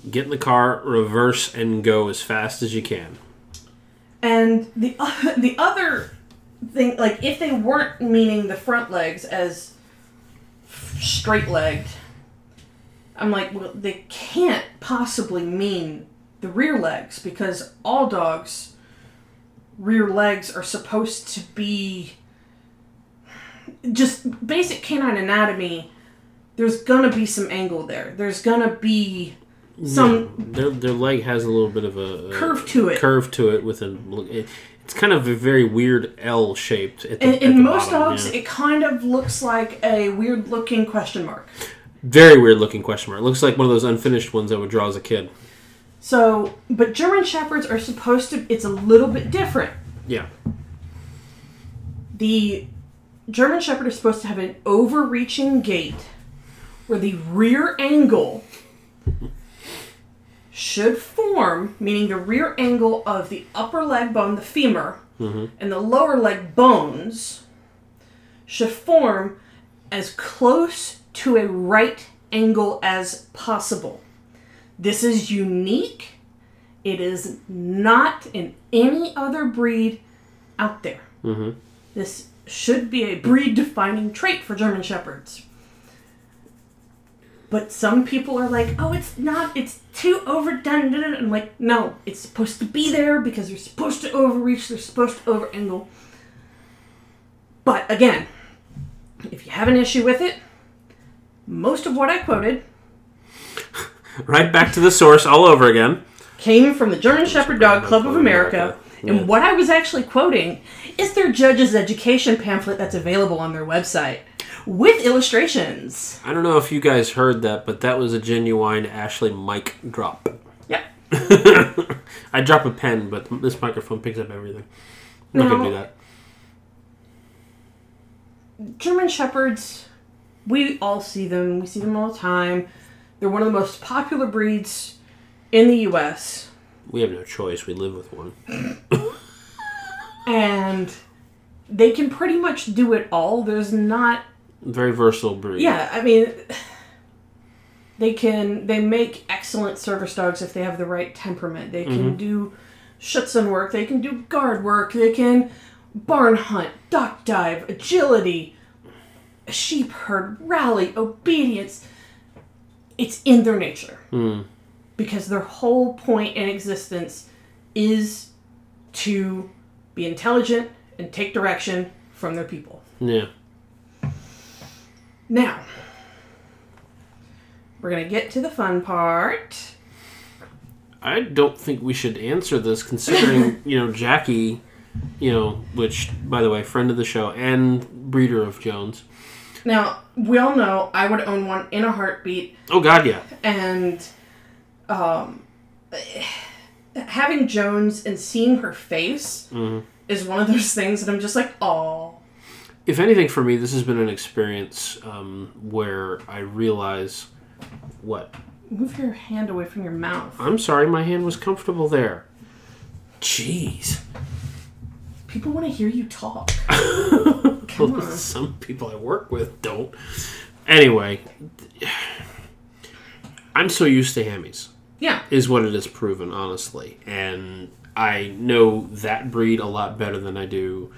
Get in the car, reverse, and go as fast as you can. And the (laughs) the other thing, like if they weren't meaning the front legs as straight legged, I'm like, well, they can't possibly mean the rear legs because all dogs' rear legs are supposed to be just basic canine anatomy. There's gonna be some angle there. There's gonna be some Their, their leg has a little bit of a, a curve to it. curve to it with a. It, it's kind of a very weird L shaped. In, in most bottom, dogs, yeah. it kind of looks like a weird looking question mark. very weird looking question mark. It looks like one of those unfinished ones I would draw as a kid. So, but German Shepherds are supposed to, it's a little bit different. Yeah. The German Shepherd is supposed to have an overreaching gait where the rear angle should form, meaning the rear angle of the upper leg bone, the femur, mm-hmm. and the lower leg bones should form as close to a right angle as possible. This is unique. It is not in any other breed out there. Mm-hmm. This should be a breed defining trait for German Shepherds. But some people are like, oh, it's not, it's too overdone. da, da, da." I'm like, no, it's supposed to be there because they're supposed to overreach, they're supposed to overangle. But again, if you have an issue with it, most of what I quoted (laughs) Right back to the source all over again. came from the German Shepherd Dog Club of America. Yeah. And what I was actually quoting is their judge's education pamphlet that's available on their website with illustrations. I don't know if you guys heard that, but that was a genuine Ashley mic drop. Yep. (laughs) I drop a pen, but this microphone picks up everything. I'm not gonna do that. German Shepherds, we all see them. We see them all the time. They're one of the most popular breeds in the U.S. We have no choice. We live with one. (laughs) And they can pretty much do it all. There's not Very versatile breed. Yeah, I mean, they can they make excellent service dogs if they have the right temperament. They can mm-hmm. do Schutzhund work. They can do guard work. They can barn hunt, duck dive, agility, sheep herd, rally, obedience. It's in their nature hmm. because their whole point in existence is to be intelligent and take direction from their people. Yeah. Now, we're going to get to the fun part. I don't think we should answer this, considering (laughs) you know Jackie, you know, which by the way, friend of the show and breeder of Jones. Now, we all know I would own one in a heartbeat, Oh God, yeah. and um, (sighs) having Jones and seeing her face is one of those things that I'm just like, oh. If anything, for me, this has been an experience um, where I realize what. Move your hand away from your mouth. I'm sorry, my hand was comfortable there. Jeez. People want to hear you talk. (laughs) On. Some people I work with don't. Anyway, I'm so used to hammies. Yeah. is what it has proven, honestly. And I know that breed a lot better than I do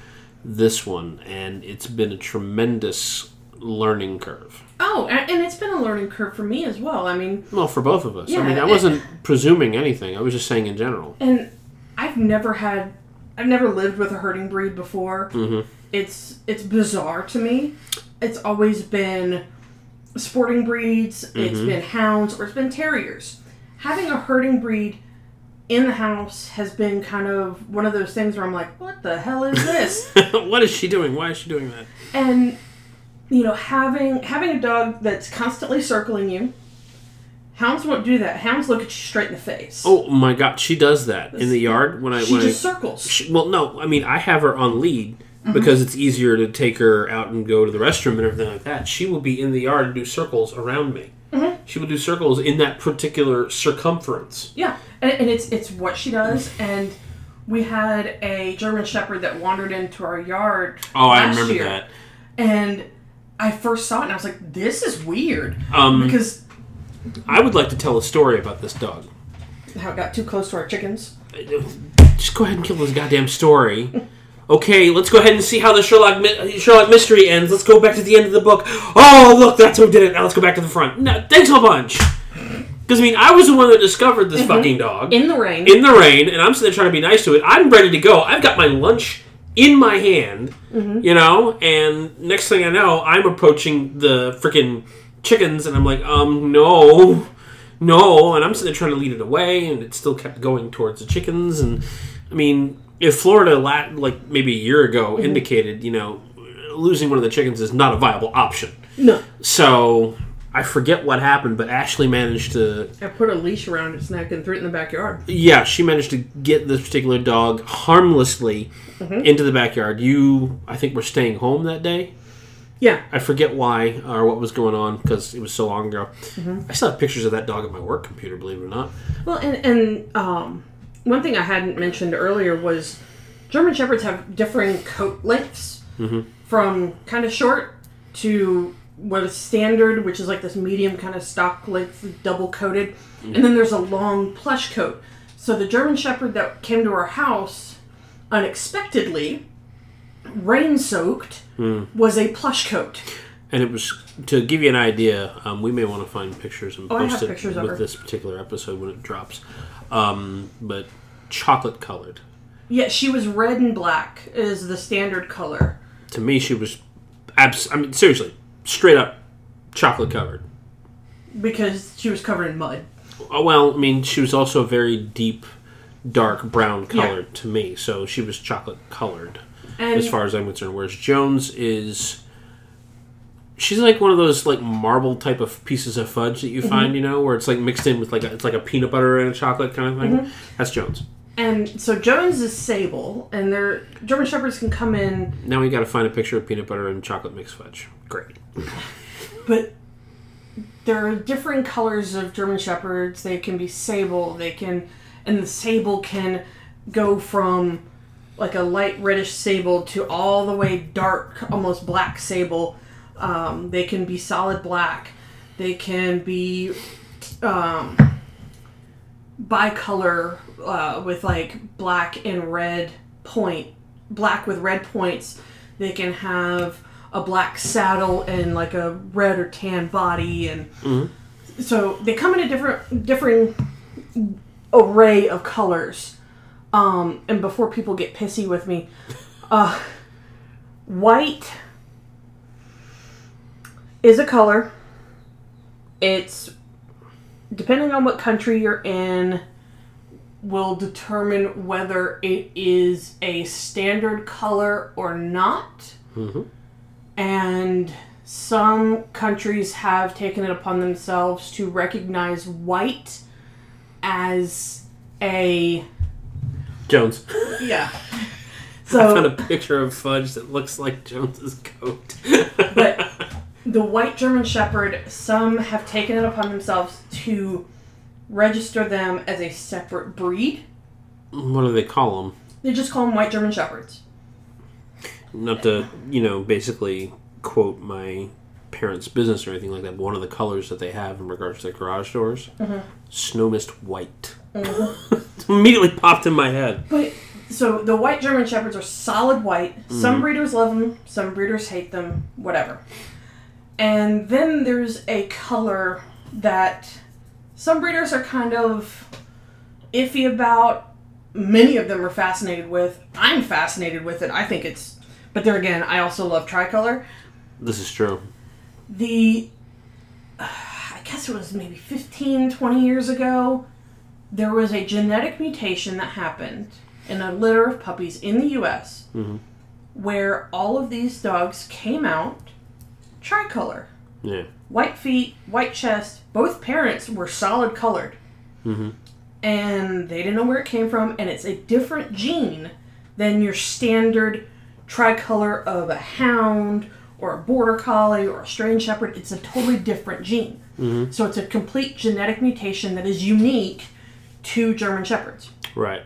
this one, and it's been a tremendous learning curve. Oh, and, it's been a learning curve for me as well. I mean, Well, for both of us. Yeah, I mean, I wasn't presuming anything. I was just saying in general. and I've never had, I've never lived with a herding breed before. Mm-hmm. It's it's bizarre to me. It's always been sporting breeds. It's Mm-hmm. been hounds or it's been terriers. Having a herding breed in the house has been kind of one of those things where I'm like, what the hell is this? (laughs) what is she doing? Why is she doing that? and you know having having a dog that's constantly circling you hounds won't do that hounds look at you straight in the face Oh my god, she does that in the yard when I she when just I, circles she, well, no, I mean I have her on lead Mm-hmm. because it's easier to take her out and go to the restroom and everything like that. She will be in the yard and do circles around me. Mm-hmm. She will do circles in that particular circumference. yeah and, and it's it's what she does and we had a german shepherd that wandered into our yard Oh, I last remember year, that. and i first saw it and i was like this is weird Um, because I would like to tell a story about this dog. how it got too close to our chickens Just go ahead and kill this goddamn story. Okay, let's go ahead and see how the Sherlock Sherlock mystery ends. Let's go back to the end of the book. Oh, look, that's who did it. Now let's go back to the front. No, thanks a bunch. Because I mean, I was the one that discovered this mm-hmm. fucking dog in the rain in the rain, and I'm sitting there trying to be nice to it. I'm ready to go. I've got my lunch in my hand, mm-hmm. you know, and next thing I know, I'm approaching the freaking chickens, and I'm like, um, no, no, and I'm sitting there trying to lead it away, and it still kept going towards the chickens, and I mean, if Florida, like maybe a year ago, mm-hmm. indicated, you know, losing one of the chickens is not a viable option. no So I forget what happened, but Ashley managed to i put a leash around its neck and threw it in the backyard yeah, she managed to get this particular dog harmlessly mm-hmm. into the backyard. You, I think, were staying home that day. yeah I forget why or what was going on because it was so long ago. Mm-hmm. I still have pictures of that dog at my work computer, believe it or not. Well, and, and um, one thing I hadn't mentioned earlier was German Shepherds have differing coat lengths mm-hmm. from kind of short to what is standard, which is like this medium kind of stock length, double coated. And then there's a long plush coat. So the German Shepherd that came to our house unexpectedly, rain soaked, was a plush coat. And it was to give you an idea. Um, we may want to find pictures and Oh, post it with this particular episode when it drops. Um, but chocolate colored. Yeah, she was red and black is the standard color. To me, she was abs. I mean, seriously, straight up chocolate covered. Because she was covered in mud. Oh, well, I mean, she was also very deep, dark brown Yeah. colored to me, so she was chocolate colored And as far as I'm concerned. Whereas Jones is, she's like one of those like marble type of pieces of fudge that you Mm-hmm. find, you know, where it's like mixed in with like a, it's like a peanut butter and a chocolate kind of thing. Mm-hmm. That's Jones. And so Jones is sable, and their German Shepherds can come in, Now we got to find a picture of peanut butter and chocolate mixed fudge. Great. but there are different colors of German Shepherds. They can be sable. They can, and the sable can go from like a light reddish sable to all the way dark, almost black sable. Um, they can be solid black. They can be um, bicolor uh, with like black and red point, black with red points. They can have a black saddle and like a red or tan body, and so they come in a different, differing array of colors. Um, and before people get pissy with me, uh, white is a color. It's depending on what country you're in will determine whether it is a standard color or not. Mhm. And some countries have taken it upon themselves to recognize white as a Jones. (laughs) yeah. (laughs) I found a So picture of fudge that looks like Jones's coat. But- (laughs) the white German Shepherd, some have taken it upon themselves to register them as a separate breed. what do they call them? They just call them white German Shepherds. not to you know basically quote my parents' business or anything like that. But one of the colors that they have in regards to their garage doors, snow mist white. (laughs) immediately popped in my head. But so the white German shepherds are solid white. Mm-hmm. Some breeders love them, some breeders hate them, whatever. And then there's a color that some breeders are kind of iffy about. Many of them are fascinated with. I'm fascinated with it. I think it's but there again, I also love tricolor. This is true. The I guess it was maybe 15, 20 years ago, there was a genetic mutation that happened in a litter of puppies in the US Mhm. where all of these dogs came out tricolor. Yeah. White feet, white chest, both parents were solid colored. Mhm. And they didn't know where it came from, and it's a different gene than your standard tricolor of a hound or a border collie or a Australian shepherd. It's a totally different gene. So it's a complete genetic mutation that is unique to German shepherds. Right.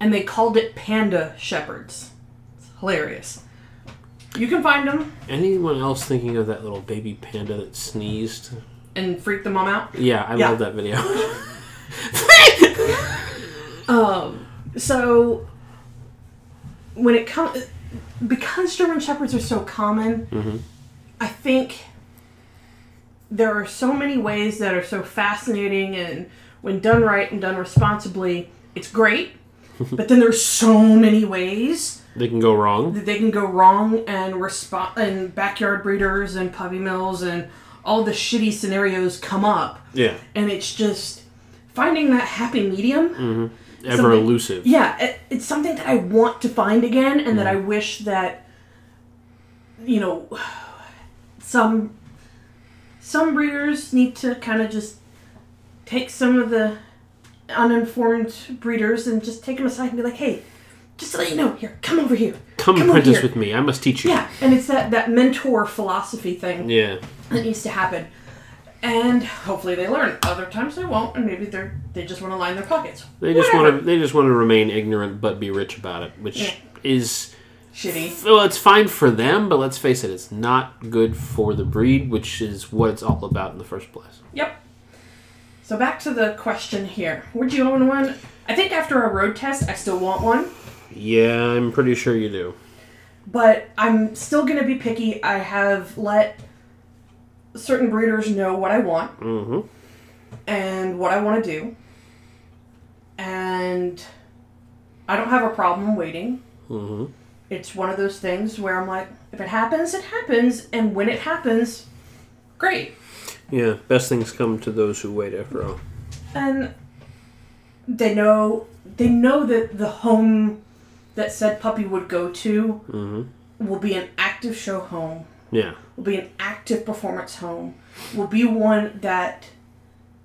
And they called it panda shepherds. It's hilarious. You can find them Anyone else thinking of that little baby panda that sneezed? and freak the mom out. Yeah, I Yeah. love that video. (laughs) Um, so when it comes, because German shepherds are so common, Mhm. I think there are so many ways that are so fascinating, and when done right and done responsibly, it's great. (laughs) but then there's so many ways they can go wrong. that they can go wrong, and respo- and backyard breeders and puppy mills and all the shitty scenarios come up, Yeah. and it's just finding that happy medium. Mm-hmm. Ever elusive. Yeah, it, it's something that I want to find again, and that mm-hmm. I wish that you know some some breeders need to kind of just take some of the uninformed breeders and just take them aside and be like, hey, just to let you know, here, come over here. Come, Come apprentice with me. I must teach you. Yeah, and it's that that mentor philosophy thing Yeah. that needs to happen. And hopefully they learn. Other times they won't, and maybe they're they just want to line their pockets. They just want to. They just want to remain ignorant but be rich about it, which Yeah. is shitty. well, it's fine for them, but let's face it, it's not good for the breed, which is what it's all about in the first place. Yep. So back to the question here. Would you own one? I think after a road test, I still want one, Yeah, I'm pretty sure you do. but I'm still gonna be picky. I have let certain breeders know what I want Mm-hmm. and what I want to do, and I don't have a problem waiting. Mm-hmm. It's one of those things where I'm like, if it happens, it happens, and when it happens, great. Yeah, best things come to those who wait. After all. and they know they know that the home that said puppy would go to Mm-hmm. will be an active show home Yeah. will be an active performance home will be one that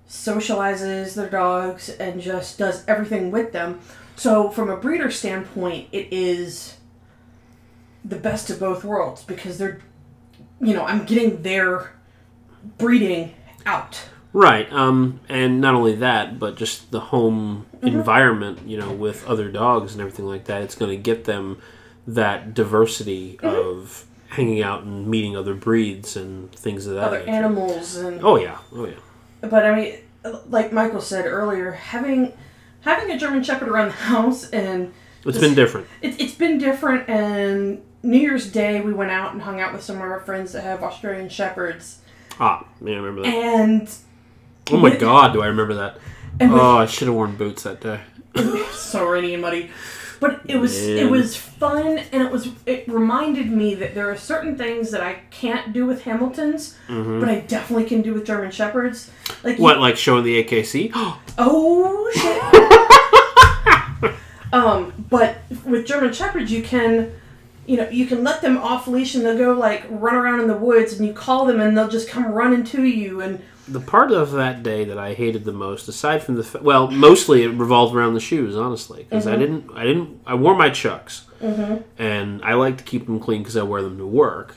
socializes their dogs and just does everything with them so from a breeder standpoint it is the best of both worlds because they're you know i'm getting their breeding out Right. Um, and not only that, but just the home environment, you know, with other dogs and everything like that. It's going to get them that diversity of hanging out and meeting other breeds and things of that other nature. animals and Oh yeah. Oh yeah. But I mean, like Michael said earlier, having having a German Shepherd around the house and It's been different. it, it's been different. And New Year's Day, we went out and hung out with some of our friends that have Australian Shepherds, Ah, yeah, I remember that. and Oh my god, do I remember that? (laughs) and Oh, I should have worn boots that day. (laughs) so rainy and muddy. But it was Man. it was fun, and it was it reminded me that there are certain things that I can't do with Hamiltons, but I definitely can do with German Shepherds. Like What, like showing the AKC? (gasps) Oh shit. (laughs) um, but with German Shepherds, you can, you know, you can let them off leash and they'll go like run around in the woods, and you call them and they'll just come running to you. And the part of that day that I hated the most, aside from the well, mostly it revolved around the shoes, honestly, because I didn't, I didn't, I wore my chucks, and I like to keep them clean because I wear them to work.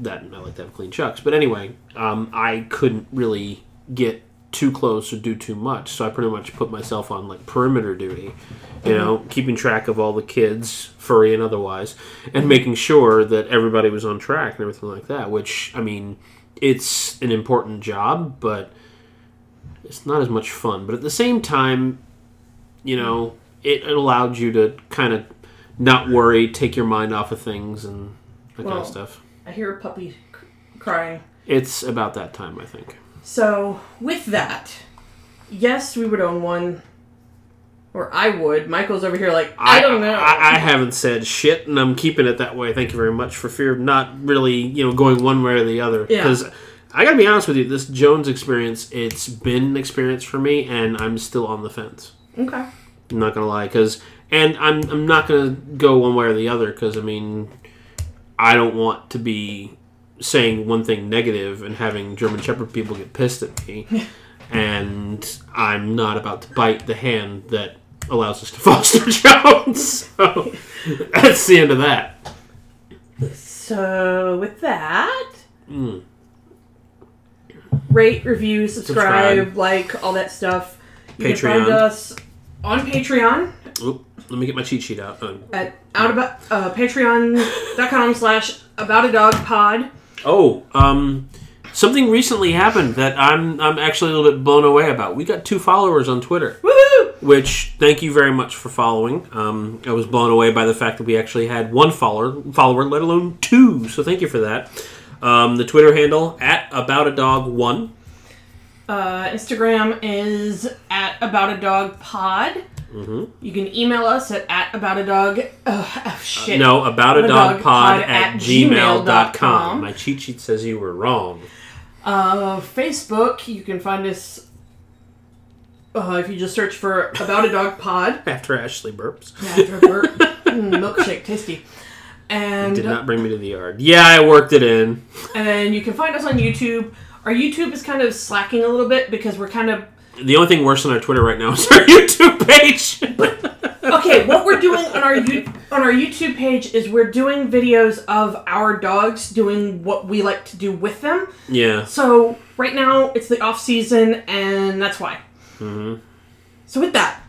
That I like to have clean chucks, but anyway, um, I couldn't really get too close or do too much, so I pretty much put myself on like perimeter duty. You know, mm-hmm. keeping track of all the kids, furry and otherwise, and making sure that everybody was on track and everything like that. Which, I mean, it's an important job, but it's not as much fun. But at the same time, you know, it, it allowed you to kind of not worry, take your mind off of things, and that kind of stuff. I hear a puppy crying. It's about that time, I think. So, with that, yes, we would own one. Or I would. Michael's over here like, I, don't know. I, I haven't said shit, and I'm keeping it that way. Thank you very much for fear of not really, you know, going one way or the other. Yeah. Because I gotta be honest with you, this Jones experience, it's been an experience for me, and I'm still on the fence. okay. I'm not gonna lie, because and I'm I'm not gonna go one way or the other, because I mean, I don't want to be saying one thing negative and having German Shepherd people get pissed at me, (laughs) and I'm not about to bite the hand that allows us to (laughs) foster Jones. (laughs) So that's the end of that. So, with that, Mm. rate, review, subscribe, Subscribe. like, all that stuff. You Patreon. can find us on Patreon Oop, let me get my cheat sheet out. Um, at out about uh, patreon.com slash about a dog pod. Oh, um, something recently happened that I'm I'm actually a little bit blown away about. We got two followers on Twitter. Woohoo! which thank you very much for following. Um, I was blown away by the fact that we actually had one follower, follower, let alone two. So thank you for that. Um, the Twitter handle at about a dog one. Uh, Instagram is at about a dog pod. Mm-hmm. You can email us at, at about a dog. Oh, oh, shit. No, about a dog pod at at gmail.com. gmail.com. My cheat sheet says you were wrong. Uh, Facebook, you can find us uh, if you just search for about a dog pod. (laughs) After Ashley burps. After burp. Mm, milkshake, tasty. And Did not bring me to the yard. Yeah, I worked it in. and you can find us on YouTube. Our YouTube is kind of slacking a little bit because we're kind of The only thing worse than our Twitter right now is our (laughs) YouTube page. okay. what we're doing on our you, on our YouTube page is we're doing videos of our dogs doing what we like to do with them. yeah. So right now it's the off season, and that's why. Mm-hmm. So with that,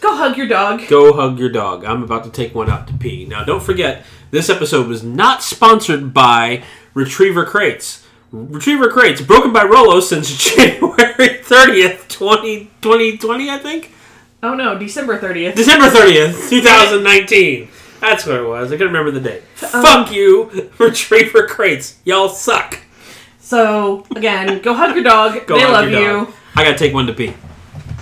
go hug your dog. Go hug your dog. I'm about to take one out to pee. Now, don't forget, this episode was not sponsored by Retriever Crates. Retriever Crates, broken by Rolo since (laughs) January 30th, 20, 2020, I think? Oh no, December thirtieth. December 30th, 2019. That's what it was. I couldn't remember the date. Um, Fuck you, (laughs) Retriever Crates. Y'all suck. So again, go hug your dog. Go they love you. dog. I gotta take one to pee.